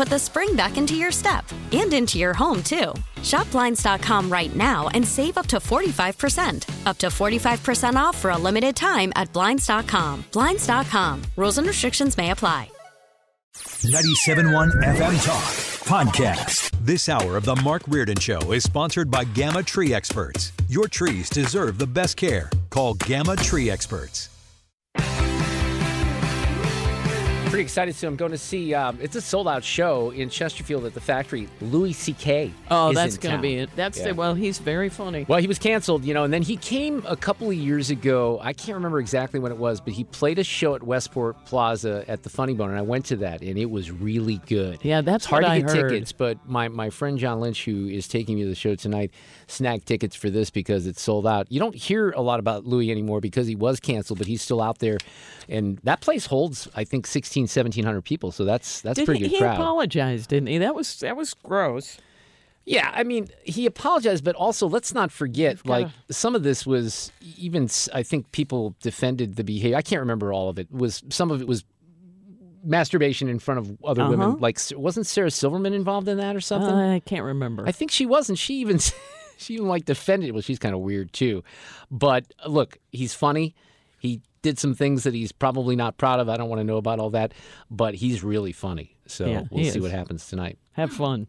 put the spring back into your step and into your home, too. Shop Blinds.com right now and save up to 45%. Up to 45% off for a limited time at Blinds.com. Blinds.com. Rules and restrictions may apply. 97.1 FM Talk Podcast. This hour of The Mark Reardon Show is sponsored by Gamma Tree Experts. Your trees deserve the best care. Call Gamma Tree Experts. Pretty excited soon. I'm going to see. Um, it's a sold out show in Chesterfield at the factory. Louis C.K. Oh, is that's going to be it. That's Yeah. the, well, he's very funny. Well, he was canceled, you know, and then he came a couple of years ago. I can't remember exactly when it was, but he played a show at Westport Plaza at the Funny Bone, and I went to that, and it was really good. Yeah, that's it's hard to I get heard. tickets, but my, my friend John Lynch, who is taking me to the show tonight, snagged tickets for this because it's sold out. You don't hear a lot about Louis anymore because he was canceled, but he's still out there, and that place holds, I think, 16, 1700 people, so that's that's Did pretty he, good he crowd. apologized, didn't he? That was that was gross. Yeah, I mean, he apologized, but also let's not forget, like some of this was even. I think people defended the behavior. I can't remember all of it. Was some of it was masturbation in front of other Uh-huh. women? Like, wasn't Sarah Silverman involved in that or something? I can't remember. I think she was, and she even she even like defended it. Well, she's kind of weird too. But look, he's funny. He did some things that he's probably not proud of. I don't want to know about all that, but he's really funny. So Yeah, we'll see is. what happens tonight. Have fun.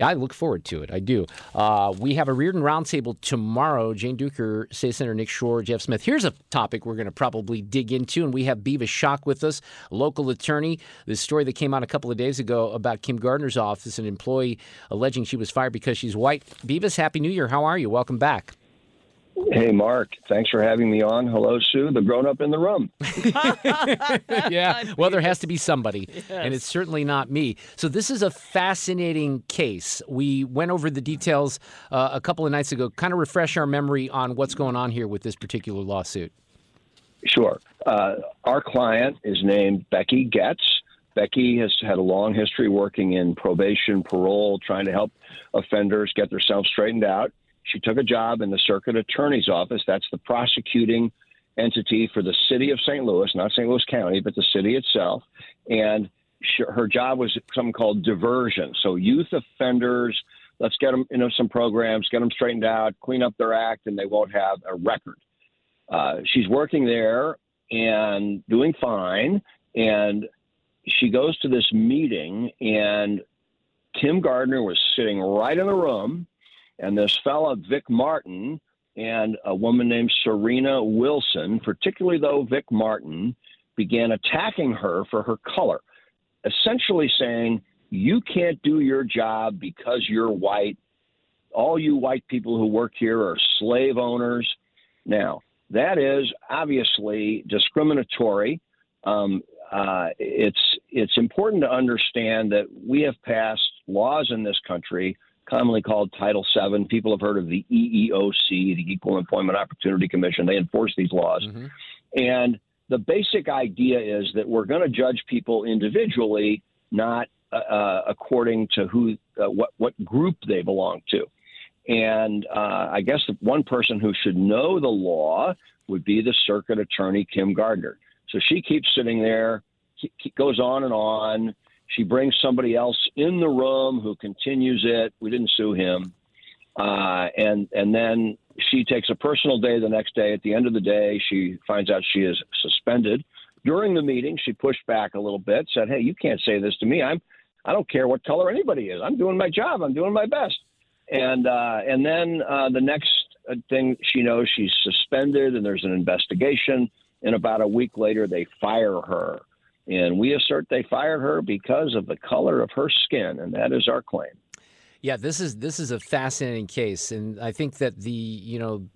I look forward to it. I do. Uh, we have a Reardon Roundtable tomorrow. Jane Dueker, State Senator Nick Schroer, Jeff Smith. Here's a topic we're going to probably dig into, and we have Bevis Schock with us, local attorney. This story that came out a couple of days ago about Kim Gardner's office, an employee alleging she was fired because she's white. Bevis, Happy New Year. How are you? Welcome back. Hey, Mark. Thanks for having me on. Hello, Sue, the grown up in the room. yeah. Well, there has to be somebody, and it's certainly not me. So this is a fascinating case. We went over the details uh, a couple of nights ago. Kind of refresh our memory on what's going on here with this particular lawsuit. Sure. Uh, our client is named Becky Getz. Becky has had a long history working in probation, parole, trying to help offenders get themselves straightened out. She took a job in the circuit attorney's office. That's the prosecuting entity for the city of St. Louis, not St. Louis County, but the city itself. And she, her job was something called diversion. So youth offenders, let's get them into some programs, get them straightened out, clean up their act, and they won't have a record. Uh, she's working there and doing fine. And she goes to this meeting, and Kim Gardner was sitting right in the room, and this fella, Vic Martin, and a woman named Serena Wilson, particularly though Vic Martin, began attacking her for her color, essentially saying, You can't do your job because you're white. All you white people who work here are slave owners. Now, that is obviously discriminatory. Um, uh, it's it's important to understand that we have passed laws in this country, commonly called Title VII. People have heard of the EEOC, the Equal Employment Opportunity Commission. They enforce these laws, and the basic idea is that we're going to judge people individually, not uh, uh, according to who uh, what what group they belong to. And uh, I guess the one person who should know the law would be the circuit attorney, Kim Gardner. So she keeps sitting there goes on and on. She brings somebody else in the room who continues it. We didn't sue him, uh, and and then she takes a personal day the next day. At the end of the day, she finds out she is suspended. During the meeting, she pushed back a little bit, said, "Hey, you can't say this to me. I'm I don't care what color anybody is. I'm doing my job. I'm doing my best." And uh, and then uh, the next thing she knows, she's suspended, and there's an investigation. And about a week later, they fire her. And we assert they fired her because of the color of her skin, and that is our claim. Yeah, this is this is a fascinating case, and I think that the you know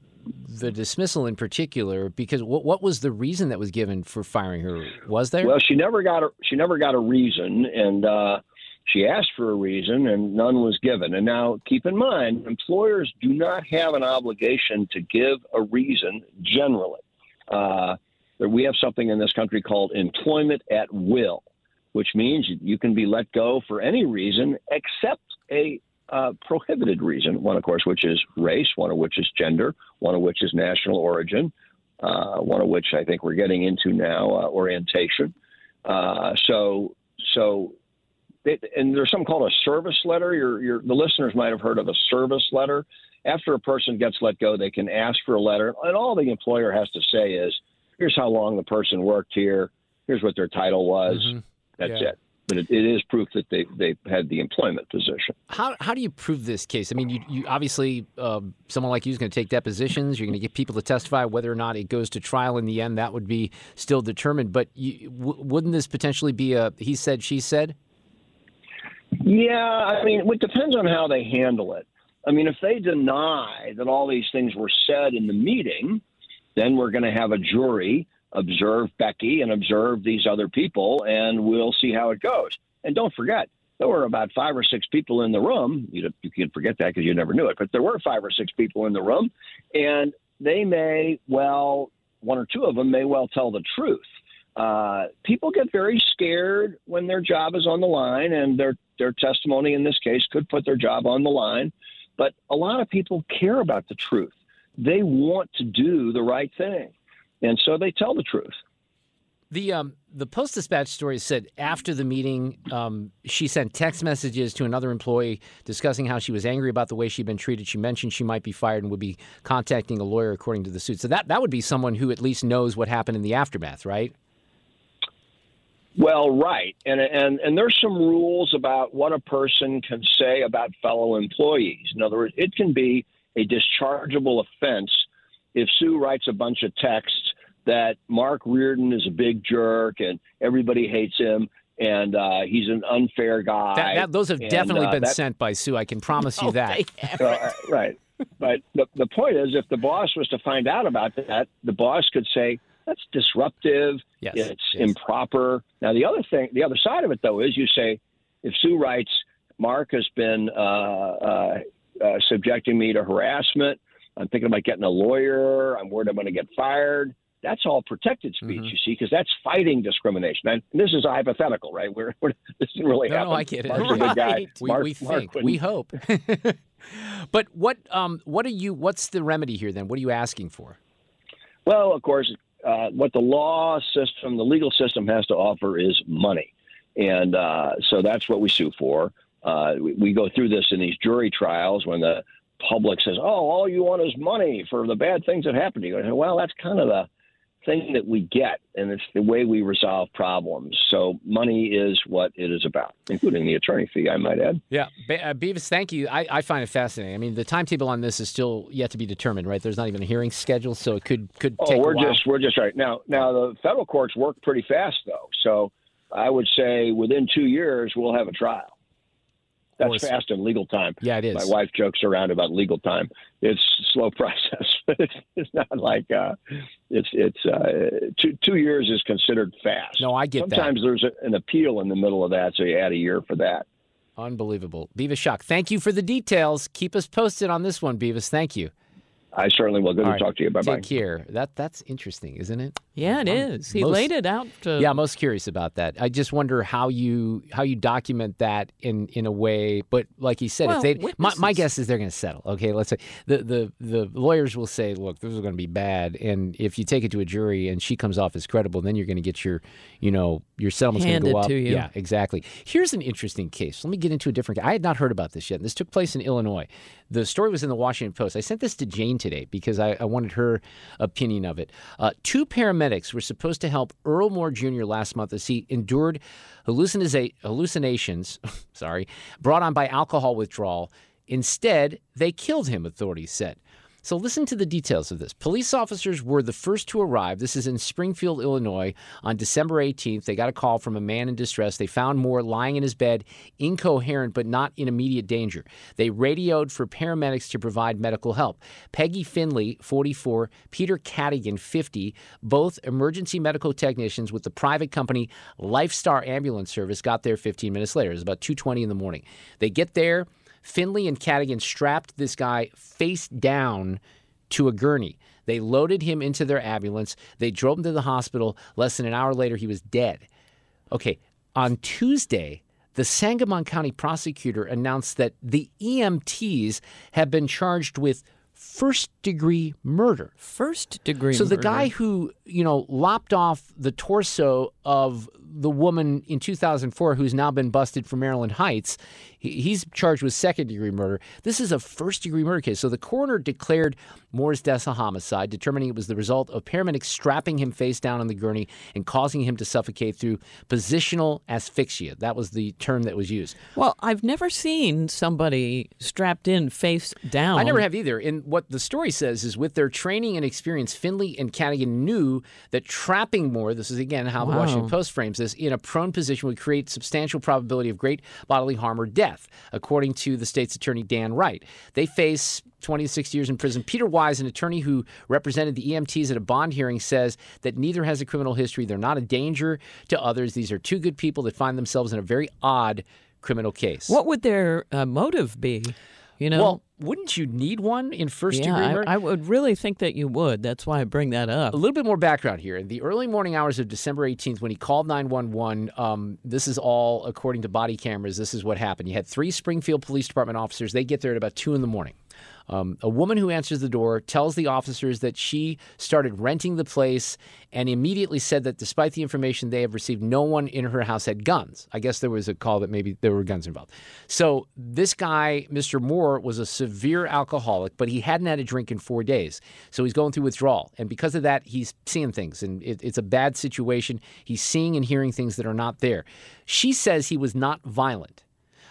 the dismissal in particular, because what what was the reason that was given for firing her? Was there? Well, she never got a she never got a reason, and uh, she asked for a reason, and none was given. And now, keep in mind, employers do not have an obligation to give a reason generally. Uh, we have something in this country called employment at will, which means you can be let go for any reason except a uh, prohibited reason. One, of course, which is race, one of which is gender, one of which is national origin, uh, one of which I think we're getting into now, uh, orientation. Uh, so, so, it, and there's something called a service letter. The listeners might have heard of a service letter. After a person gets let go, they can ask for a letter, and all the employer has to say is, here's how long the person worked here. Here's what their title was. Mm-hmm. That's yeah. it. But it, it is proof that they they had the employment position. How how do you prove this case? I mean, you, you obviously um, someone like you is going to take depositions. You're going to get people to testify. Whether or not it goes to trial in the end, that would be still determined. But you, w- wouldn't this potentially be a he said she said? Yeah, I mean, it depends on how they handle it. I mean, if they deny that all these things were said in the meeting, then we're going to have a jury observe Becky and observe these other people, and we'll see how it goes. And don't forget, there were about five or six people in the room. You, you can forget that because you never knew it, but there were five or six people in the room, and they may well, one or two of them may well tell the truth. Uh, people get very scared when their job is on the line, and their their testimony in this case could put their job on the line. But a lot of people care about the truth they want to do the right thing, and so they tell the truth. The um, the Post Dispatch story said after the meeting, um, she sent text messages to another employee discussing how she was angry about the way she'd been treated. She mentioned she might be fired and would be contacting a lawyer according to the suit. So that that would be someone who at least knows what happened in the aftermath, right? Well, right, and and and there's some rules about what a person can say about fellow employees. In other words, it can be a dischargeable offense if Sue writes a bunch of texts that Mark Reardon is a big jerk and everybody hates him and uh, he's an unfair guy. That, that, those have and, definitely uh, been that, sent by Sue. I can promise you that. uh, right. But the, the point is, if the boss was to find out about that, the boss could say, that's disruptive. Yes, it's yes. improper. Now, the other thing, the other side of it, though, is you say, if Sue writes, Mark has been uh, subjecting me to harassment. I'm thinking about getting a lawyer. I'm worried I'm going to get fired. That's all protected speech, Mm-hmm. you see, because that's fighting discrimination. And this is a hypothetical, right? We're, we're this didn't really No, happen. no, I get it. Mark's a good guy. We, Mark- we think, we hope. but what um what are you? What's the remedy here then? What are you asking for? Well, of course, uh, what the law system, the legal system has to offer is money. And uh, so that's what we sue for. Uh, we, we go through this in these jury trials when the public says, oh, all you want is money for the bad things that happen to you. And, well, that's kind of the thing that we get, and it's the way we resolve problems. So money is what it is about, including the attorney fee, I might add. Yeah, Be- uh, Bevis, thank you. I, I find it fascinating. I mean, the timetable on this is still yet to be determined, right? There's not even a hearing scheduled, so it could could Oh, take we're a while. just we're just right now. Now the federal courts work pretty fast, though. So I would say within two years we'll have a trial. That's fast in legal time. Yeah, it is. My wife jokes around about legal time. It's slow process, but it's, it's not like uh, it's it's uh, two two years is considered fast. No, I get that. Sometimes there's a, an appeal in the middle of that, so you add a year for that. Unbelievable. Bevis Schock, thank you for the details. Keep us posted on this one, Bevis. Thank you. I certainly will. Good All to right. talk to you. Bye bye. Take care. That that's interesting, isn't it? Yeah, it is. He most- laid it out. To, yeah, I'm most curious about that. I just wonder how you how you document that in in a way. But like he said, Well, if they my, my guess is they're going to settle. Okay, let's say the the the lawyers will say, look, this is going to be bad, and if you take it to a jury and she comes off as credible, then you're going to get your you know your settlement's going to go up. to you. Yeah, exactly. Here's an interesting case. Let me get into a different. I had not heard about this yet. This took place in Illinois. The story was in the Washington Post. I sent this to Jane today because I, I wanted her opinion of it. Uh, two paramedics were supposed to help Earl Moore Jr. last month as he endured hallucina- hallucinations. sorry, brought on by alcohol withdrawal. Instead, they killed him. Authorities said. So listen to the details of this. Police officers were the first to arrive. This is in Springfield, Illinois, on December 18th. They got a call from a man in distress. They found Moore lying in his bed, incoherent but not in immediate danger. They radioed for paramedics to provide medical help. Peggy Finley, 44, Peter Cadigan, 50, both emergency medical technicians with the private company Lifestar Ambulance Service got there 15 minutes later. It was about 2:20 in the morning. They get there. Finley and Cadigan strapped this guy face down to a gurney. They loaded him into their ambulance. They drove him to the hospital. Less than an hour later, he was dead. Okay, on Tuesday, the Sangamon County prosecutor announced that the EMTs have been charged with first degree murder. First degree. So the guy who, you know, lopped off the torso of the woman in 2004 who's now been busted for Maryland Heights, he's charged with second degree murder. This is a first degree murder case. So the coroner declared Moore's death a homicide, determining it was the result of paramedics strapping him face down on the gurney and causing him to suffocate through positional asphyxia. That was the term that was used. Well, I've never seen somebody strapped in face down. I never have either. And what the story says is with their training and experience, Finley and Cadigan knew that trapping Moore, this is again how the Wow. Washington Post frames this, in a prone position would create substantial probability of great bodily harm or death, according to the state's attorney Dan Wright. They face 20 to 60 years in prison. Peter Wise, an attorney who represented the EMTs at a bond hearing, says that neither has a criminal history. They're not a danger to others. These are two good people that find themselves in a very odd criminal case. What would their uh, motive be? You know. Well, wouldn't you need one in first yeah, degree I- murder? I, would really think that you would. That's why I bring that up. A little bit more background here. In the early morning hours of December 18th, when he called 911, um, this is all according to body cameras. This is what happened. You had three Springfield Police Department officers. They get there at about 2 in the morning. Um, a woman who answers the door tells the officers that she started renting the place and immediately said that despite the information they have received, no one in her house had guns. I guess there was a call that maybe there were guns involved. So this guy, Mr. Moore, was a severe alcoholic, but he hadn't had a drink in four days. So he's going through withdrawal. And because of that, he's seeing things, and it, it's a bad situation. He's seeing and hearing things that are not there. She says he was not violent.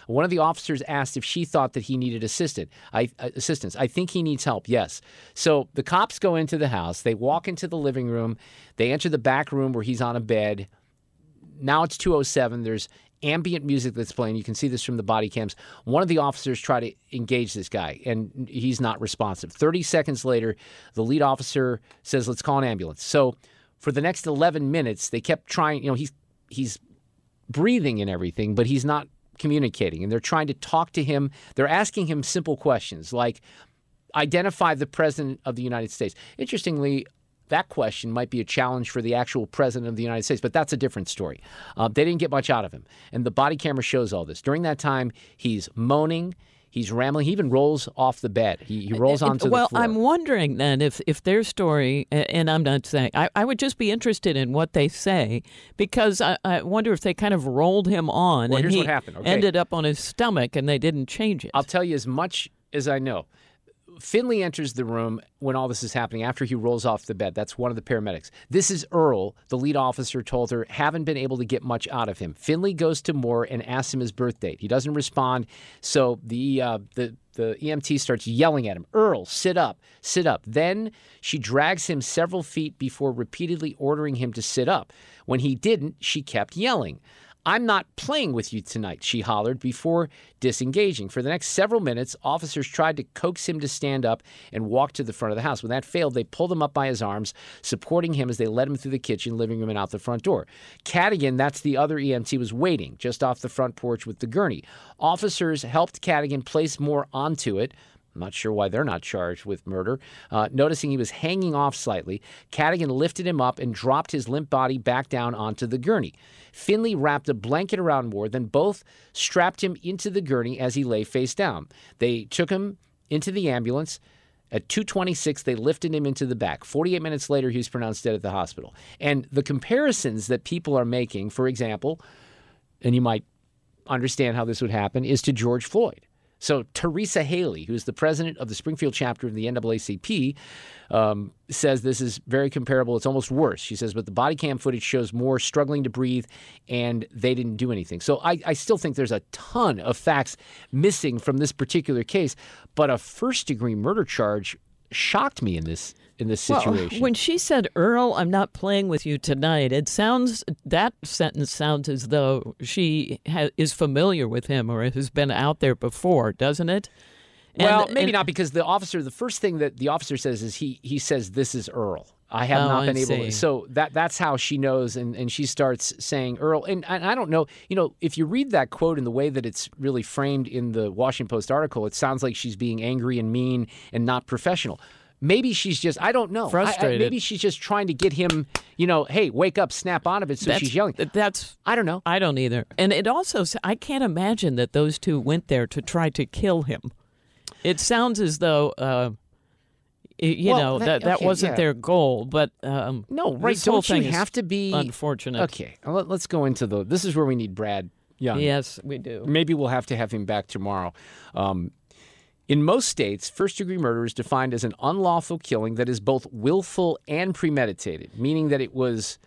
One of the officers asked if she thought that he needed assisted, I, uh, assistance. I think he needs help, yes. So the cops go into the house. They walk into the living room. They enter the back room where he's on a bed. Now it's 207. There's ambient music that's playing. You can see this from the body cams. One of the officers try to engage this guy, and he's not responsive. 30 seconds later, the lead officer says, let's call an ambulance. So for the next 11 minutes, they kept trying, you know, he's, he's breathing and everything, but he's not communicating. And they're trying to talk to him. They're asking him simple questions like, identify the president of the United States. Interestingly, that question might be a challenge for the actual president of the United States, but that's a different story. Uh, they didn't get much out of him. And the body camera shows all this. During that time, he's moaning. He's rambling. He even rolls off the bed. He, he rolls uh, uh, onto well, the floor. Well, I'm wondering then if, if their story, and I'm not saying, I, I would just be interested in what they say because I, I wonder if they kind of rolled him on Well, and here's he what happened, okay? ended up on his stomach and they didn't change it. I'll tell you as much as I know. Finley enters the room when all this is happening after he rolls off the bed. That's one of the paramedics. This is Earl, the lead officer told her, haven't been able to get much out of him. Finley goes to Moore and asks him his birth date. He doesn't respond, so the uh, the the EMT starts yelling at him, Earl, sit up, sit up. Then she drags him several feet before repeatedly ordering him to sit up. When he didn't, she kept yelling. I'm not playing with you tonight, she hollered before disengaging. For the next several minutes, officers tried to coax him to stand up and walk to the front of the house. When that failed, they pulled him up by his arms, supporting him as they led him through the kitchen, living room, and out the front door. Cadigan, that's the other EMT, was waiting just off the front porch with the gurney. Officers helped Cadigan place Moore onto it. I'm not sure why they're not charged with murder. Uh, noticing he was hanging off slightly, Cadigan lifted him up and dropped his limp body back down onto the gurney. Finley wrapped a blanket around Moore, then both strapped him into the gurney as he lay face down. They took him into the ambulance. At 226, they lifted him into the back. 48 minutes later, he was pronounced dead at the hospital. And the comparisons that people are making, for example, and you might understand how this would happen, is to George Floyd. So Teresa Haley, who's the president of the Springfield chapter of the NAACP, um, says this is very comparable. It's almost worse. She says, but the body cam footage shows Moore struggling to breathe, and they didn't do anything. So I, I still think there's a ton of facts missing from this particular case, but a first degree murder charge shocked me in this in this situation. Well, when she said, "Earl, I'm not playing with you tonight," it sounds that sentence sounds as though she ha- is familiar with him or has been out there before, doesn't it? And, well, maybe and, not because the officer. The first thing that the officer says is he he says, "This is Earl." I have oh, not been I able see. to. So that that's how she knows, and, and she starts saying Earl. And, and I don't know, you know, if you read that quote in the way that it's really framed in the Washington Post article, it sounds like she's being angry and mean and not professional. Maybe she's just, I don't know. I- I- Frustrated. maybe she's just trying to get him, you know, hey, wake up, snap out of it. So That's- she's yelling. That's I don't know. I don't either. And it also I can't imagine that those two went there to try to kill him. It sounds as though uh, you Well, know that- that that okay, wasn't yeah. their goal, but um, No, right. this Don't you thing is have to be unfortunate? Okay, uh, let, us go into the. This is where we need Brad Young. Yes, we do. Maybe we'll have to have him back tomorrow. Um, in most states, first degree murder is defined as an unlawful killing that is both willful and premeditated, meaning that it was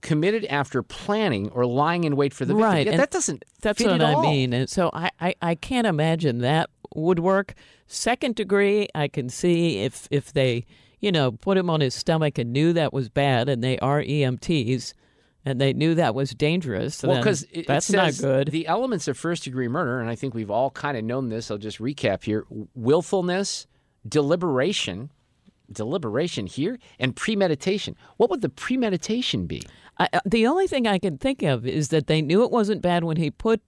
committed after planning or lying in wait for the victim. Right, Yeah, that doesn't That's what at I all. mean. And so I, I, I can't imagine that would work. Second degree, I can see if if they, you know, put him on his stomach and knew that was bad, and they are EMTs, and they knew that was dangerous. Well, because that's not good. The elements of first degree murder, and I think we've all kind of known this. I'll just recap here: willfulness, deliberation, deliberation here, and premeditation. What would the premeditation be? I, uh, the only thing I can think of is that they knew it wasn't bad when he put,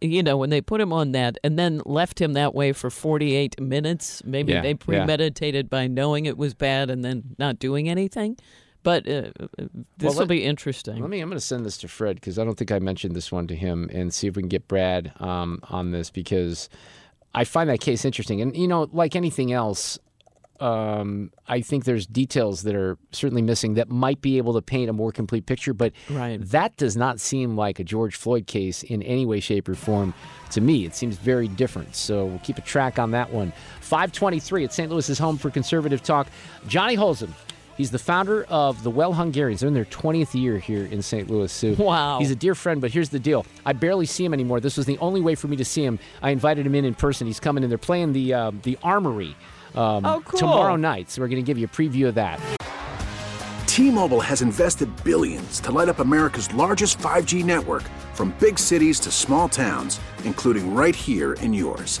you know, when they put him on that, and then left him that way for forty-eight minutes. Maybe Yeah, they yeah. premeditated by knowing it was bad and then not doing anything. But uh, uh, this will let- be interesting. Let me. I'm going to send this to Fred because I don't think I mentioned this one to him, and see if we can get Brad um, on this because I find that case interesting. And you know, like anything else, um, I think there's details that are certainly missing that might be able to paint a more complete picture. But Right. that does not seem like a George Floyd case in any way, shape, or form to me. It seems very different. So we'll keep a track on that one. 523 at St. Louis's home for conservative talk. Johnny Holzum. He's the founder of the Well Hungarians. They're in their 20th year here in St. Louis. So Wow. He's a dear friend, but here's the deal. I barely see him anymore. This was the only way for me to see him. I invited him in in person. He's coming in. They're playing the uh, the Armory um, Oh, cool. tomorrow night. So we're going to give you a preview of that. T-Mobile has invested billions to light up America's largest 5G network from big cities to small towns, including right here in yours.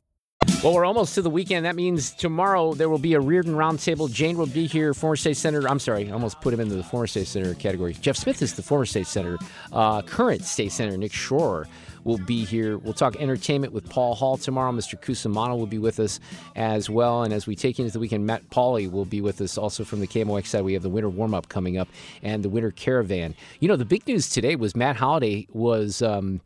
Well, we're almost to the weekend. That means tomorrow there will be a Reardon Roundtable. Jane will be here, former state senator. I'm sorry, I almost put him into the former state senator category. Jeff Smith is the former state senator. Uh, current state senator Nick Schroer will be here. We'll talk entertainment with Paul Hall tomorrow. Mr. Cusimano will be with us as well. And as we take into the weekend, Matt Pauley will be with us also from the KMOX side. We have the winter warm up coming up and the winter caravan. You know, the big news today was Matt Holliday was. Um,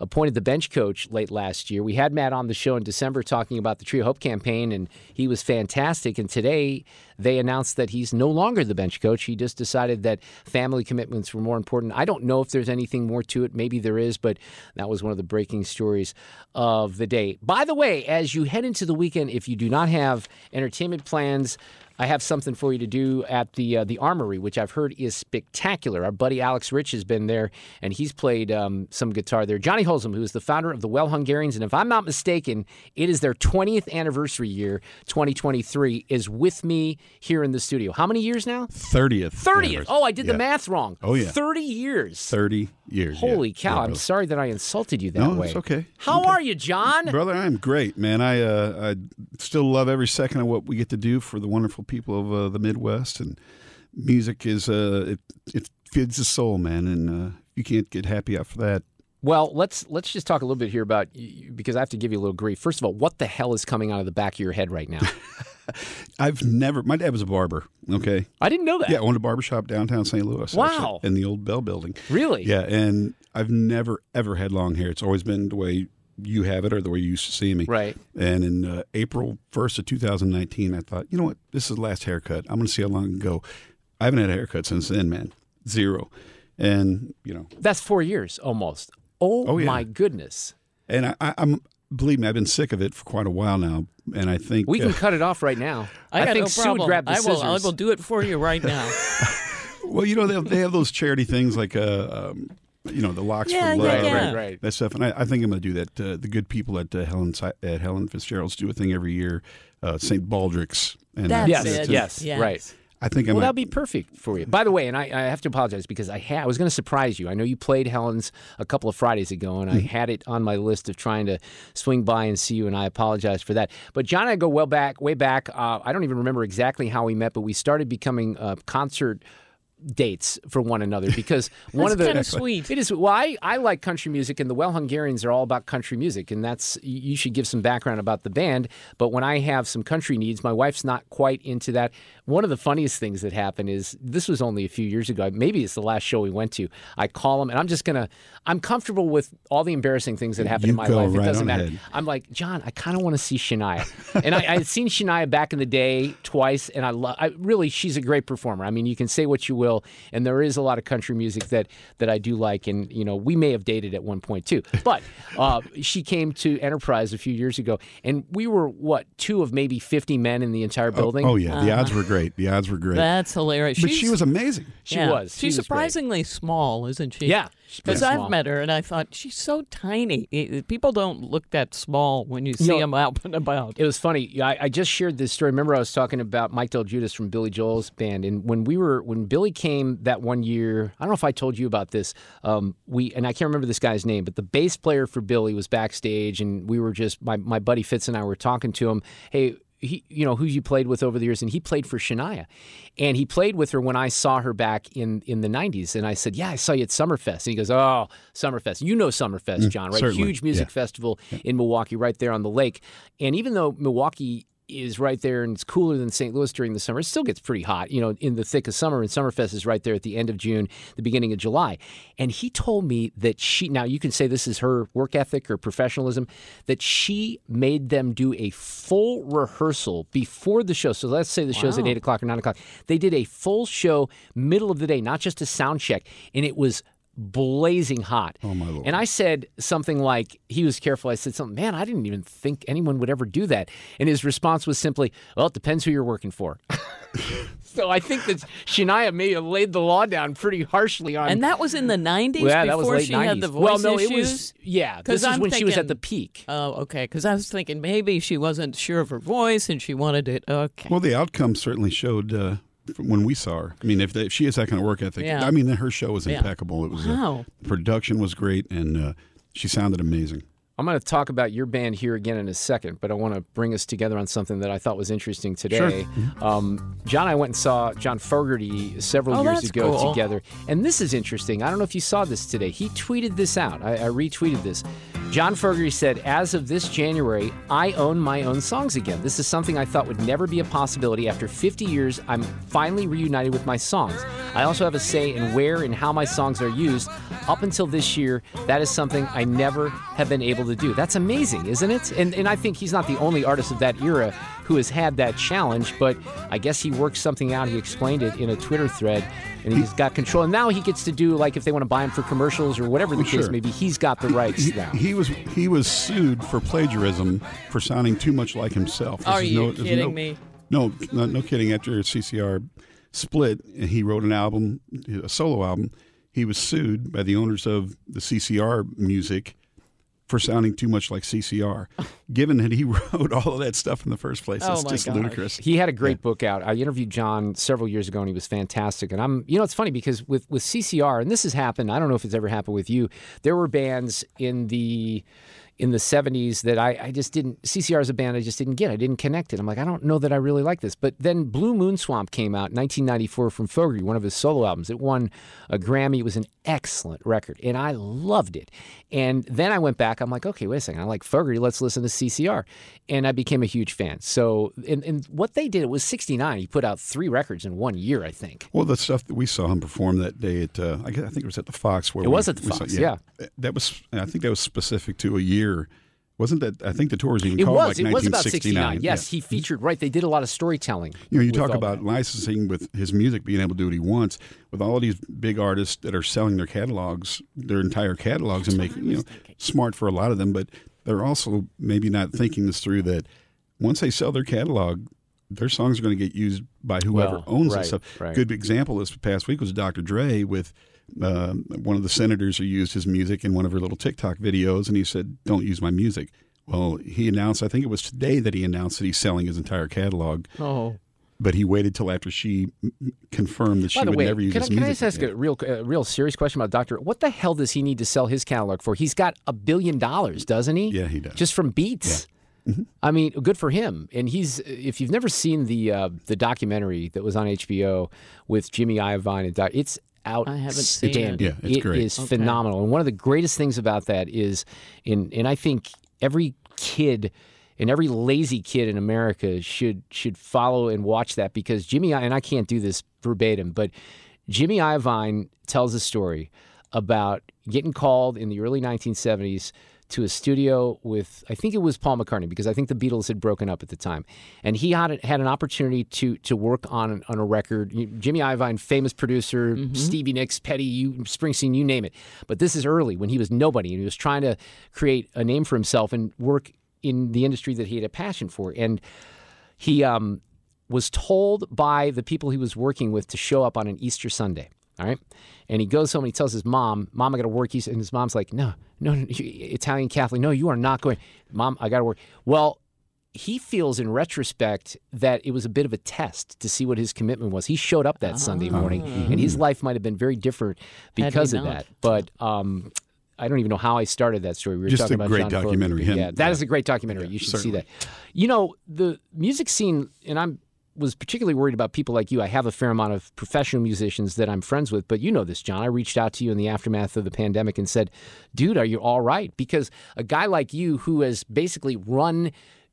appointed the bench coach late last year. We had Matt on the show in December talking about the Tree of Hope campaign, and he was fantastic. And today they announced that he's no longer the bench coach. He just decided that family commitments were more important. I don't know if there's anything more to it. Maybe there is, but that was one of the breaking stories of the day. By the way, as you head into the weekend, if you do not have entertainment plans, I have something for you to do at the uh, the Armory, which I've heard is spectacular. Our buddy Alex Rich has been there, and he's played um, some guitar there. Johnny Holzum, who is the founder of the Well Hungarians, and if I'm not mistaken, it is their 20th anniversary year, 2023, is with me here in the studio. How many years now? 30th. 30th. Oh, I did Yeah. the math wrong. Oh, yeah. 30 years. 30 years. yeah. Holy cow! Yeah, I'm sorry that I insulted you that No, way. it's okay. How are you, John? Brother, I'm great, man. I uh, I still love every second of what we get to do for the wonderful people of uh, the Midwest, and music is uh, it it feeds the soul, man. And uh, you can't get happy after that. Well, let's let's just talk a little bit here about because I have to give you a little grief. First of all, what the hell is coming out of the back of your head right now? I've never. My dad was a barber. Okay, I didn't know that. Yeah, I owned a barber shop downtown St. Louis. Wow. actually, in the old Bell Building. Really? Yeah, and I've never ever had long hair. It's always been the way you have it or the way you used to see me. Right. And in uh, April 1st of 2019, I thought, you know what? This is the last haircut. I'm going to see how long it can go. I haven't had a haircut since then, man. Zero. And, you know, That's four years almost. Oh, Oh, yeah. my goodness! and I, I, I'm, believe me, I've been sick of it for quite a while now. And I think We can uh, cut it off right now. I, got think no Sue problem. would grab the I will. I will do it for you right now. Well, you know, they have, they have those charity things like, uh, um, you know, the locks Yeah, for yeah, love, yeah. Right, right. that stuff. And I, I think I'm going to do that. Uh, the good people at uh, Helen at Helen Fitzgerald's do a thing every year, uh, St. Baldrick's. And That's Yes, it. yes, Yes. right. I think I Well, might. that'd be perfect for you. By the way, and I, I have to apologize because I had I was going to surprise you. I know you played Helen's a couple of Fridays ago, and I had it on my list of trying to swing by and see you, and I apologize for that. But John and I go well back, way back. Uh, I don't even remember exactly how we met, but we started becoming uh, concert dates for one another because one of the kinda sweet. It is. Well, I, I like country music, and the Well Hungarians are all about country music, and that's you should give some background about the band. But when I have some country needs, my wife's not quite into that. One of the funniest things that happened is this was only a few years ago. Maybe it's the last show we went to. I call him, and I'm just gonna. I'm comfortable with all the embarrassing things that happen You in my life. right it doesn't matter. ahead. I'm like John. I kind of want to see Shania, and I, I had seen Shania back in the day twice, and I love. I really, she's a great performer. I mean, you can say what you will, and there is a lot of country music that that I do like, and you know, we may have dated at one point too. But uh, she came to Enterprise a few years ago, and we were what two of maybe 50 men in the entire building. Oh yeah, the odds were great. The odds were great. That's hilarious. but She's- she was amazing. she yeah. was. She She's was great. surprisingly small, isn't she? Yeah, she's pretty Because I've met her and I thought she's so tiny. People don't look that small when you see them out and about. It was funny. I, I just shared this story. Remember, I was talking about Mike DelGuidice from Billy Joel's band, and when we were when Billy came that one year, I don't know if I told you about this. Um, we and I can't remember this guy's name, but the bass player for Billy was backstage, and we were just my my buddy Fitz and I were talking to him. Hey. He, you know, who you played with over the years, and he played for Shania, and he played with her when I saw her back in in the '90s. And I said, "Yeah, I saw you at Summerfest." And he goes, "Oh, Summerfest, you know Summerfest, mm, John, right? certainly, Huge music yeah. festival in Milwaukee, right there on the lake. And even though Milwaukee is right there and it's cooler than St. Louis during the summer, it still gets pretty hot, you know, in the thick of summer. And Summerfest is right there at the end of June, the beginning of July. And he told me that she, now you can say this is her work ethic or professionalism, that she made them do a full rehearsal before the show. So let's say the show's at 8 o'clock or 9 o'clock. They did a full show, middle of the day, not just a sound check. And it was blazing hot. Oh my lord! And I said something like, he was careful. I said something, man, I didn't even think anyone would ever do that. And his response was simply, well, it depends who you're working for. so I think that Shania may have laid the law down pretty harshly on. And that was in the 90s yeah, before that was late she 90s. had the voice well, no, issues? it was yeah. This 'Cause is I'm when she was at the peak. Oh, okay. Because I was thinking maybe she wasn't sure of her voice and she wanted it. Okay. Well, the outcome certainly showed uh, from when we saw her. I mean, if, they, if she has that kind of work ethic, Yeah. I mean, her show was Yeah. impeccable. It was uh, Wow. the production was great, and uh, she sounded amazing. I'm going to talk about your band here again in a second, but I want to bring us together on something that I thought was interesting today. Sure. Um, John and I went and saw John Fogerty several Oh, years ago cool. together. And this is interesting. I don't know if you saw this today. He tweeted this out. I, I retweeted this. John Fogerty said, As of this January, I own my own songs again. This is something I thought would never be a possibility. After 50 years, I'm finally reunited with my songs. I also have a say in where and how my songs are used. Up until this year, that is something I never have been able to do. That's amazing, isn't it? And, and I think he's not the only artist of that era who has had that challenge, but I guess he worked something out. He explained it in a Twitter thread, and he's got control. And now he gets to do, like, if they want to buy him for commercials or whatever the Well, case sure. may be, he's got the rights He, now. he was he was sued for plagiarism for sounding too much like himself. Are This is you no- kidding no- me? No, no, no kidding. After CCR split, he wrote an album, a solo album. He was sued by the owners of the CCR music for sounding too much like CCR. Given that he wrote all of that stuff in the first place, Oh it's my just gosh. ludicrous. He had a great book out. I interviewed John several years ago, and he was fantastic. And I'm, you know, it's funny because with with CCR, and this has happened. I don't know if it's ever happened with you. There were bands in the in the 70s that I, I just didn't CCR is a band I just didn't get. I didn't connect it. I'm like, I don't know that I really like this. But then Blue Moon Swamp came out in 1994 from Fogerty, one of his solo albums. It won a Grammy. It was an excellent record, and I loved it. And then I went back. I'm like, okay, wait a second. I like Fogerty. Let's listen to CCR, and I became a huge fan. So, and, and what they did, it was 69. He put out three records in one year, I think. Well, the stuff that we saw him perform that day at, uh, I, guess- I think it was at the Fox. Where It we- was at the we saw- Fox, That was, I think that was specific to a year. Wasn't that? I think the tour was even It called was. like it was about 69. Yes, Yeah. he featured. Right, they did a lot of storytelling. You know, you talk about that. licensing with his music, being able to do what he wants. With all of these big artists that are selling their catalogs, their entire catalogs, and making you know smart for a lot of them, but they're also maybe not thinking this through. That once they sell their catalog, their songs are going to get used by whoever Well, owns right, it. So, right. good example this past week was Dr. Dre with. Um, one of the senators who used his music in one of her little TikTok videos, and he said, "Don't use my music." Well, he announced. I think it was today that he announced that he's selling his entire catalog Oh. but he waited till after she confirmed that she By the would way, never use can, his can I just ask a real, a real serious question about Doctor? What the hell does he need to sell his catalog for? He's got a billion dollars, doesn't he? Yeah, he does. Just from Beats. I mean, good for him. And he's if you've never seen the uh, the documentary that was on HBO with Jimmy Iovine and Doc, it's out. I haven't seen it. Yeah, it's It great. is Okay. phenomenal. And one of the greatest things about that is, in and I think every kid and every lazy kid in America should should follow and watch that because Jimmy I- and I can't do this verbatim, but Jimmy Iovine tells a story about getting called in the early 1970s to a studio with I think it was Paul McCartney because I think the Beatles had broken up at the time, and he had had an opportunity to to work on on a record. Jimmy Iovine, famous producer, Stevie Nicks, Petty, you, Springsteen, you name it. But this is early when he was nobody and he was trying to create a name for himself and work in the industry that he had a passion for. And he um, was told by the people he was working with to show up on an Easter Sunday. All right. And he goes home and he tells his mom, Mom, I got to work. Easter. And his mom's like, No, no, no, Italian Catholic. No, you are not going. Mom, I got to work. Well, he feels in retrospect that it was a bit of a test to see what his commitment was. He showed up that Sunday morning and his life might have been very different because of not. that. But, um, I don't even know how I started that story. We were Just talking a about great John documentary, him- Yeah, that yeah. is a great documentary. you should certainly. see that. You know, the music scene, and I'm was particularly worried about people like you. I have a fair amount of professional musicians that I'm friends with, but you know this, John. I reached out to you in the aftermath of the pandemic and said, "Dude, are you all right?" Because a guy like you, who has basically run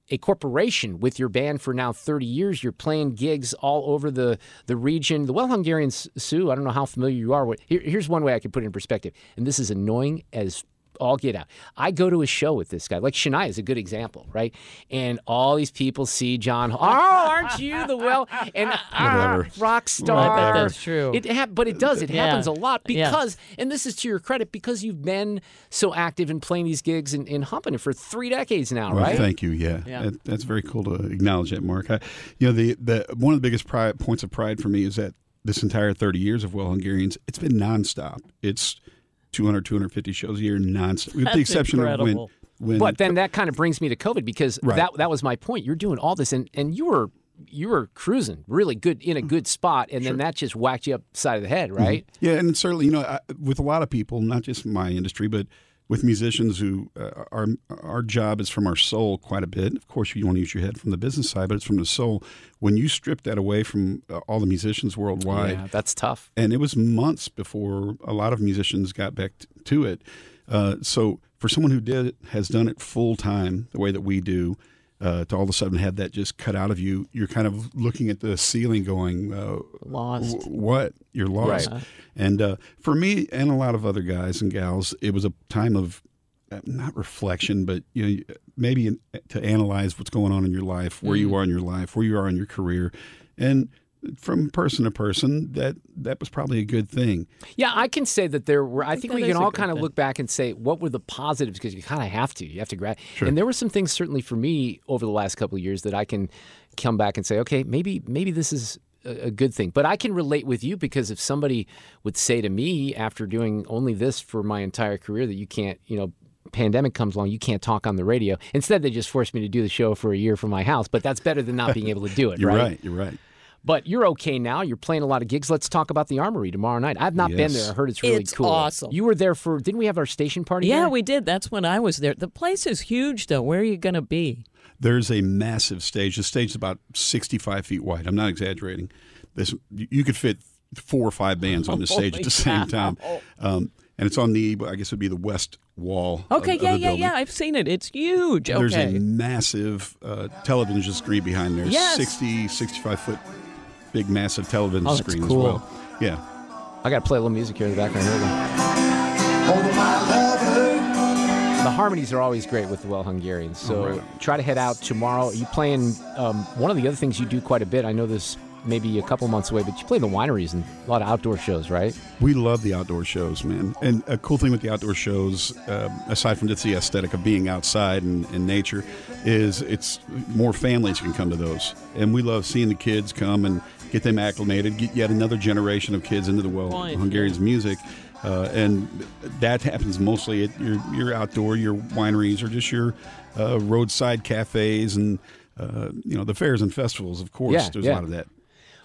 a corporation with your band for now 30 years. You're playing gigs all over the, the region. The Well Hungarian Sue, I don't know how familiar you are with. Here, here's one way I could put it in perspective. And this is annoying as all get out. I go to a show with this guy. Like Shania is a good example, right? And all these people see John. Oh, aren't you the well and uh, rock star? I that's true. It ha- but it does. It Yeah. happens a lot Yeah. because, and this is to your credit, because you've been so active in playing these gigs and, and humping it for three decades now, Well, right? Thank you. Yeah, Yeah. That, that's very cool to acknowledge that, Mark. I, you know, the the one of the biggest pride, points of pride for me is that this entire 30 years of Well Hungarians, it's been nonstop. It's 200, 250 shows a year nonstop, with That's the exception incredible. of when when But then that kind of brings me to COVID because Right. that that was my point. You're doing all this and, and you were you were cruising really good in a good spot and then that just whacked you upside of the head, right? Mhm. Yeah, and certainly, you know, I, with a lot of people, not just my industry, but with musicians who uh, our our job is from our soul quite a bit. Of course, you want to use your head from the business side, but it's from the soul. When you strip that away from uh, all the musicians worldwide, Yeah, that's tough. And it was months before a lot of musicians got back t- to it. Uh, so for someone who did has done it full time the way that we do, uh, to all of a sudden have that just cut out of you, you're kind of looking at the ceiling, going, uh, Lost. "Wh- What? You're lost. Right. And uh, for me and a lot of other guys and gals, it was a time of uh, not reflection, but you know, maybe to analyze what's going on in your life, where you Mm. are in your life, where you are in your career, and from person to person, that that was probably a good thing. Yeah, I can say that there were. I, think, that we can all good kind of thing. look back and say what were the positives because you kind of have to. You have to grab. Sure. And there were some things certainly for me over the last couple of years that I can come back and say, okay, maybe maybe this is a, a good thing. But I can relate with you because if somebody would say to me after doing only this for my entire career that you can't, you know. Pandemic comes along, you can't talk on the radio. Instead, they just forced me to do the show for a year from my house. But that's better than not being able to do it, You're right? right. You're right. But you're okay now. You're playing a lot of gigs. Let's talk about the Armory tomorrow night. I've not been there. I heard it's really It's cool. awesome. You were there for? Didn't we have our station party? Yeah, there? we did. That's when I was there. The place is huge, though. Where are you going to be? There's a massive stage. The stage is about 65 feet wide. I'm not exaggerating. This you could fit four or five bands on the stage at the same time. Um, and it's on the, I guess it would be the west wall. Okay, of yeah, the yeah, building. yeah. I've seen it. It's huge. There's okay. a massive uh, television screen behind there. Yes. 60, 65 foot big, massive television Oh, that's screen cool. as well. Yeah. I got to play a little music here in the background. Here. The harmonies are always great with the Well Hungarians. So right. try to head out tomorrow. Are you playing? Um, one of the other things you do quite a bit. I know this maybe a couple months away, but you play the wineries and a lot of outdoor shows, right? We love the outdoor shows, man. And a cool thing with the outdoor shows, um, aside from just the aesthetic of being outside and, and nature, is it's more families can come to those. And we love seeing the kids come and get them acclimated, get yet another generation of kids into the well Point, Hungarian's music. Uh, and that happens mostly at your, your outdoor, your wineries, or just your uh, roadside cafes and, uh, you know, the fairs and festivals, of course. Yeah, There's yeah. a lot of that.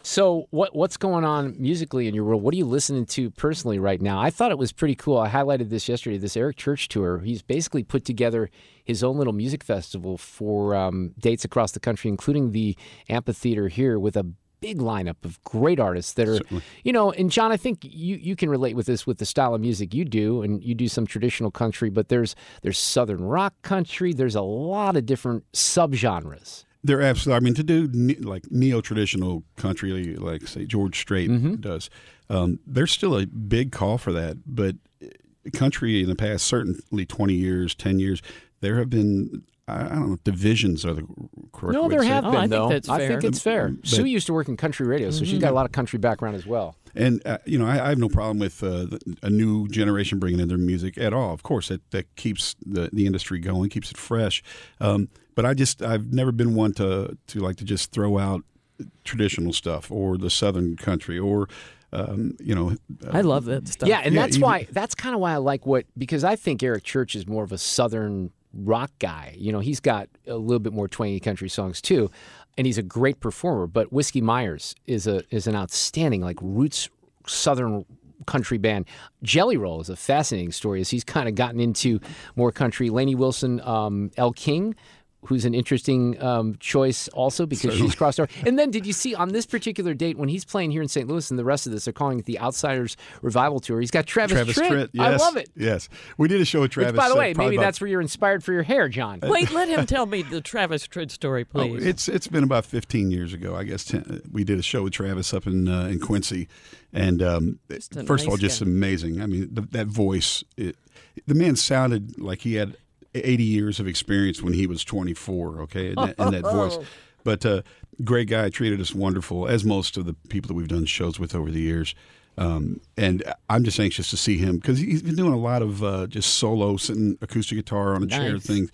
So what what's going on musically in your world? What are you listening to personally right now? I thought it was pretty cool. I highlighted this yesterday. This Eric Church tour. He's basically put together his own little music festival for um, dates across the country, including the amphitheater here, with a big lineup of great artists that are, you know. And John, I think you you can relate with this with the style of music you do, and you do some traditional country, but there's there's southern rock country. There's a lot of different subgenres. They're absolutely. I mean, to do ne- like neo traditional country, like say George Strait Mm-hmm. does, um, there's still a big call for that. But uh, country in the past, certainly 20 years, 10 years, there have been I I don't know divisions are the correct. No, way to there say it. have Oh, been I think though. that's I think it's fair. But- Sue used to work in country radio, so she's got a lot of country background as well. And uh, you know, I, I have no problem with uh, a new generation bringing in their music at all. Of course, that that keeps the, the industry going, keeps it fresh. Um, but I just I've never been one to to like to just throw out traditional stuff or the southern country or um, you know. I love that stuff. Yeah, and Yeah, that's even- why that's kind of why I like what because I think Eric Church is more of a southern rock guy. You know, he's got a little bit more twangy country songs too, and he's a great performer. But Whiskey Myers is a is an outstanding like roots southern country band. Jelly Roll is a fascinating story as he's kind of gotten into more country. Lainey Wilson, um, Elle King. Who's an interesting um, choice also because Certainly. she's crossed over. And then did you see on this particular date when he's playing here in St. Louis and the rest of this, they're calling it the Outsiders Revival Tour. He's got Travis, Travis Tritt. Tritt. I love it. Yes, we did a show with Travis. Which, by the uh, way, probably maybe about- that's where you're inspired for your hair, John. Wait, let him tell me the Travis Tritt story, Oh, please. it's it's been about 15 years ago, I guess. 10, we did a show with Travis up in uh, in Quincy, and um, a first of all, just guy. amazing. I mean, the, that voice, it, the man sounded like he had 80 years of experience when he was 24. Okay, and that, and that voice. But uh, great guy, treated us wonderful, as most of the people that we've done shows with over the years. Um, and I'm just anxious to see him because he's been doing a lot of uh, just solo, sitting acoustic guitar on a chair Nice. thing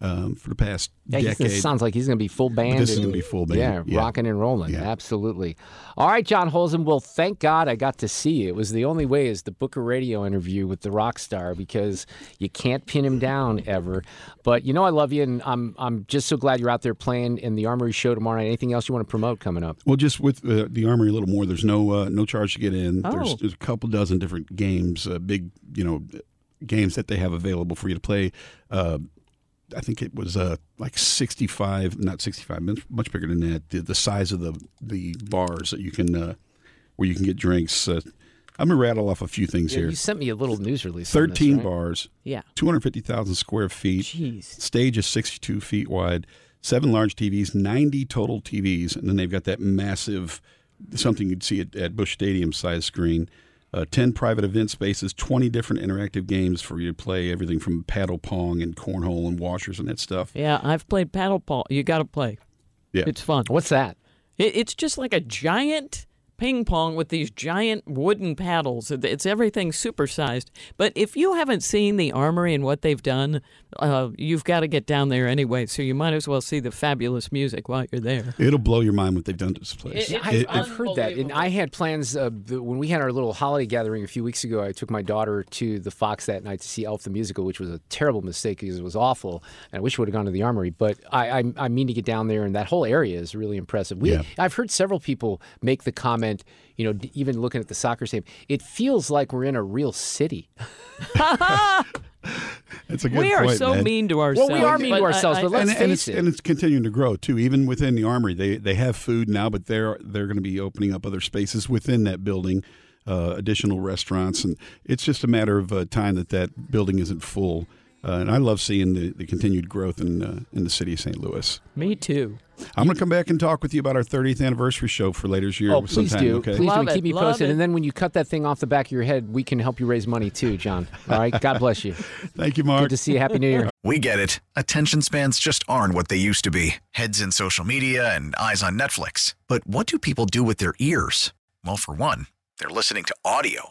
um, for the past Yeah, decade. sounds like he's going to be full band. this is gonna be full band, Yeah, yeah. rocking and rolling. Yeah. Absolutely. All right, John Holzen. Well, thank God I got to see you. It was the only way is the Booker Radio interview with the rock star because you can't pin him down ever. But you know I love you, and I'm I'm just so glad you're out there playing in the Armory show tomorrow night. Anything else you want to promote coming up? Well, just with uh, the armory a little more. There's no uh, no charge to get in. There's, Oh. there's a couple dozen different games, uh, big you know games that they have available for you to play. Uh, I think it was uh, like 65, not 65, much, much bigger than that. The, the size of the the bars that you can uh, where you can get drinks. Uh, I'm gonna rattle off a few things Yeah, here. you sent me a little news release. on this, 13 right? bars, Yeah. 250,000 square feet. Jeez. Stage is 62 feet wide, seven large TVs, 90 total TVs, and then they've got that massive, something you'd see at, at Busch Stadium size screen. Uh, 10 private event spaces, 20 different interactive games for you to play, everything from paddle pong and cornhole and washers and that stuff. Yeah, I've played paddle ball. You got to play. Yeah. It's fun. What's that? It, it's just like a giant ping pong with these giant wooden paddles. It's everything supersized. But if you haven't seen the armory and what they've done, uh, you've got to get down there anyway. So you might as well see the fabulous music while you're there. It'll blow your mind what they've done to this place. Yeah, It- I've, it- I've heard that, and I had plans uh, when we had our little holiday gathering a few weeks ago. I took my daughter to the Fox that night to see Elf the musical, which was a terrible mistake because it was awful, and I wish we would have gone to the Armory. But I, I, I mean to get down there, and that whole area is really impressive. We, Yeah. I've heard several people make the comment, you know, even looking at the soccer stadium, it feels like we're in a real city. it's a good we are point, so man. mean to ourselves. Well, we are mean to I- ourselves, I- but let's and, face and it's, it. and it's continuing to grow too. Even within the armory, they they have food now, but they're they're going to be opening up other spaces within that building, uh, additional restaurants, and it's just a matter of uh, time that that building isn't full. Uh, and I love seeing the, the continued growth in uh, in the city of St. Louis. me too. I'm going to come back and talk with you about our 30th anniversary show for later this year. Oh, please sometime, do. Okay. Please Love do. it, Keep me posted. it. And then when you cut that thing off the back of your head, we can help you raise money too, John. All right. God bless you. Thank you, Mark. Good to see you. Happy New Year. We get it. Attention spans just aren't what they used to be heads in social media and eyes on Netflix. But what do people do with their ears? Well, for one, they're listening to audio.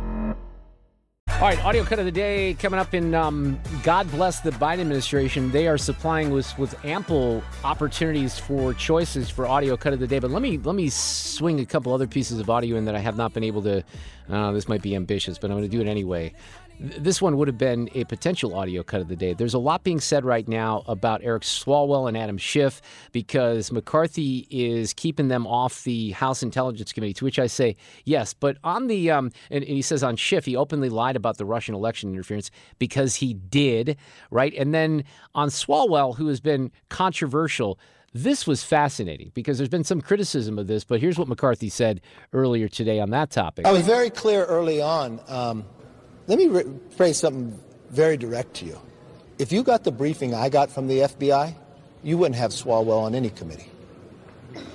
All right, audio cut of the day coming up in um, God bless the Biden administration. They are supplying us with ample opportunities for choices for audio cut of the day. But let me let me swing a couple other pieces of audio in that I have not been able to. Uh, this might be ambitious, but I'm going to do it anyway. Th- This one would have been a potential audio cut of the day. There's a lot being said right now about Eric Swalwell and Adam Schiff because McCarthy is keeping them off the House Intelligence Committee. To which I say yes, but on the um, and, and he says on Schiff he openly lied about the Russian election interference because he did right, and then on Swalwell who has been controversial. This was fascinating because there's been some criticism of this, but here's what McCarthy said earlier today on that topic. I was very clear early on. Um, let me re- phrase something very direct to you. If you got the briefing I got from the FBI, you wouldn't have Swalwell on any committee.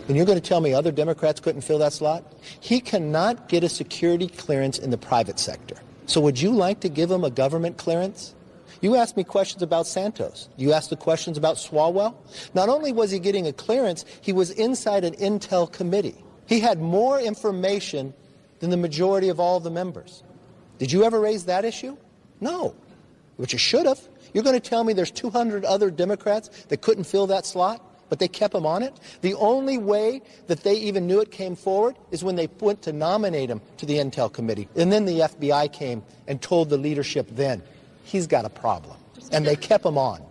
And you're going to tell me other Democrats couldn't fill that slot? He cannot get a security clearance in the private sector. So would you like to give him a government clearance? You asked me questions about Santos. You asked the questions about Swalwell. Not only was he getting a clearance, he was inside an intel committee. He had more information than the majority of all the members. Did you ever raise that issue? No. which you should have. You're going to tell me there's 200 other Democrats that couldn't fill that slot, but they kept him on it? The only way that they even knew it came forward is when they went to nominate him to the Intel Committee. And then the FBI came and told the leadership then. he's got a problem. And they kept him on.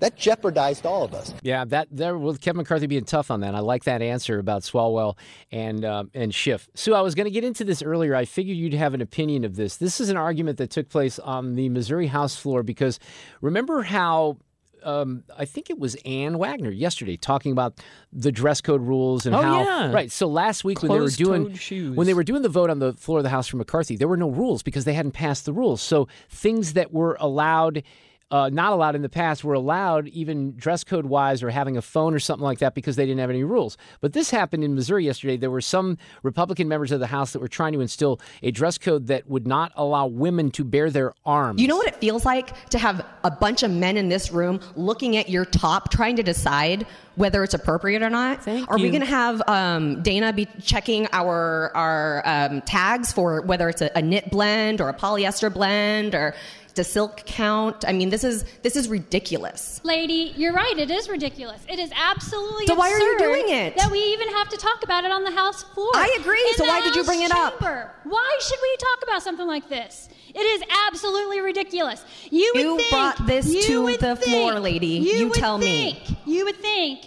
That jeopardized all of us. Yeah, that there with Kevin McCarthy being tough on that. I like that answer about Swalwell and um, and Schiff. Sue, I was going to get into this earlier. I figured you'd have an opinion of this. This is an argument that took place on the Missouri House floor because remember how um, I think it was Ann Wagner yesterday talking about the dress code rules and Oh, how yeah. right. So last week when they were doing shoes. when they were doing the vote on the floor of the House for McCarthy, there were no rules because they hadn't passed the rules. So things that were allowed. Uh, not allowed in the past were allowed even dress code wise or having a phone or something like that because they didn't have any rules. But this happened in Missouri yesterday. There were some Republican members of the House that were trying to instill a dress code that would not allow women to bare their arms. You know what it feels like to have a bunch of men in this room looking at your top, trying to decide whether it's appropriate or not? Thank Are we going to have um, Dana be checking our our um, tags for whether it's a, a knit blend or a polyester blend or the silk count? I mean, this is this is ridiculous. Lady, you're right. It is ridiculous. It is absolutely So why are you doing it? That we even have to talk about it on the House floor. I agree. So why did you bring it up? chamber. Why should we talk about something like this? It is absolutely ridiculous. You would You think, brought this you to the think- floor, lady. You would tell me. You would think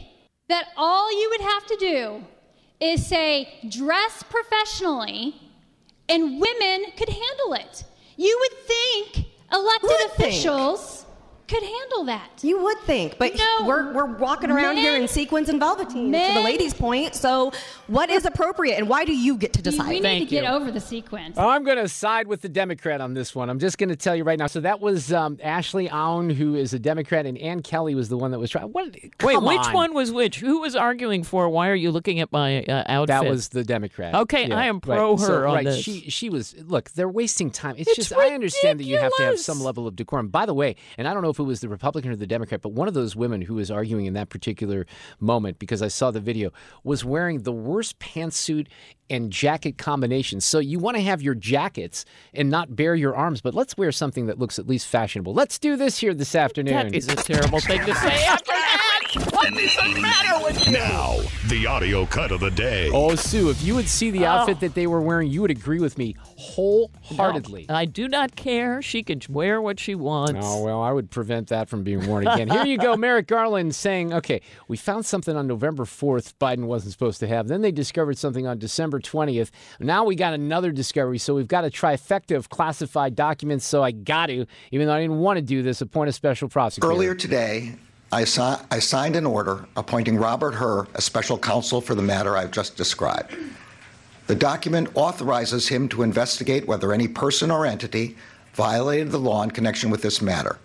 that all you would have to do is say dress professionally, and women could handle it. You would think elected officials could handle that. You would think, but No. we're, we're walking around here in sequins and velveteen to the men- ladies' point. So, what is appropriate, and why do you get to decide? we need Thank to get you. over the sequence. I'm going to side with the Democrat on this one. I'm just going to tell you right now. So that was um, Ashley Aune, who is a Democrat, and Ann Kelly was the one that was trying. What? Wait, come which one was which? Who was arguing for? Why are you looking at my uh, outfit? That was the Democrat. Okay, I am pro right. So, her on right. this. She she was look. They're wasting time. It's, It's just I understand that you have to have some level of decorum. By the way, and I don't know if it was the Republican or the Democrat, but one of those women who was arguing in that particular moment because I saw the video was wearing the worst pantsuit and jacket combination. So you want to have your jackets and not bare your arms, but let's wear something that looks at least fashionable. Let's do this here this afternoon. That is a terrible thing to say after. What is the matter with you? Now, the audio cut of the day. Oh, Sue, if you would see the Oh. outfit that they were wearing, you would agree with me wholeheartedly. I do not care. She can wear what she wants. Oh, well, I would prevent that from being worn again. Here you go, Merrick Garland saying, okay, we found something on November 4th Biden wasn't supposed to have. Then they discovered something on December 20th. Now we got another discovery. So we've got a trifecta of classified documents. So I got to, even though I didn't want to do this, appoint a special prosecutor. Earlier today, I, I signed an order appointing Robert Hur as special counsel for the matter I've just described. The document authorizes him to investigate whether any person or entity violated the law in connection with this matter.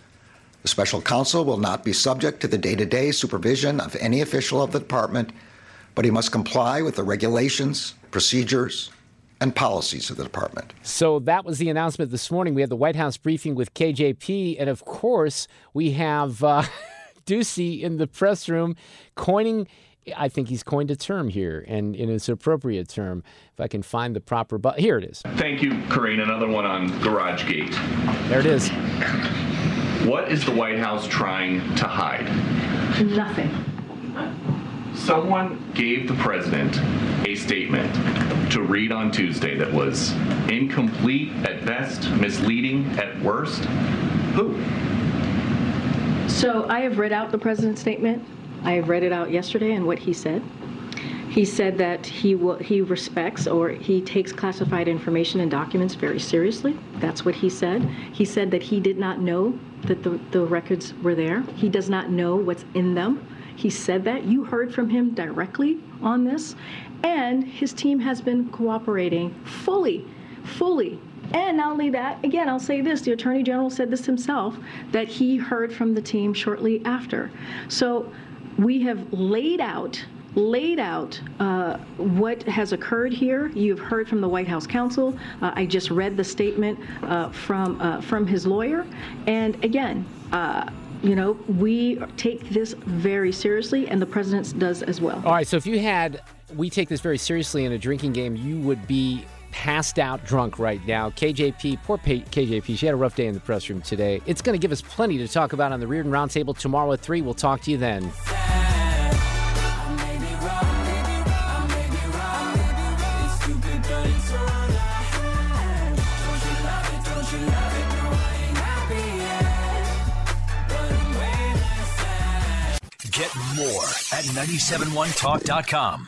The special counsel will not be subject to the day to day supervision of any official of the department, but he must comply with the regulations, procedures, and policies of the department. So that was the announcement this morning. We had the White House briefing with KJP, and of course, we have uh, Doocy in the press room coining. I think he's coined a term here, and, and it's an appropriate term. If I can find the proper, but here it is. Thank you, Karine. Another one on GarageGate. There it is. What is the White House trying to hide? Nothing. Someone gave the president a statement to read on Tuesday that was incomplete at best, misleading at worst. Who? So I have read out the president's statement. I have read it out yesterday and what he said. He said that he will, he respects or he takes classified information and documents very seriously. That's what he said. He said that he did not know that the, the records were there. He does not know what's in them. He said that. You heard from him directly on this. And his team has been cooperating fully, fully and not only that, again, I'll say this the Attorney General said this himself that he heard from the team shortly after. So we have laid out laid out uh, what has occurred here. You've heard from the White House counsel. Uh, I just read the statement uh, from uh, from his lawyer, and again. Uh, you know, we take this very seriously, and the president does as well. All right, so if you had, we take this very seriously in a drinking game, you would be passed out drunk right now. KJP, poor KJP, she had a rough day in the press room today. It's going to give us plenty to talk about on the Reardon Roundtable tomorrow at 3. We'll talk to you then. Get more at 971talk.com.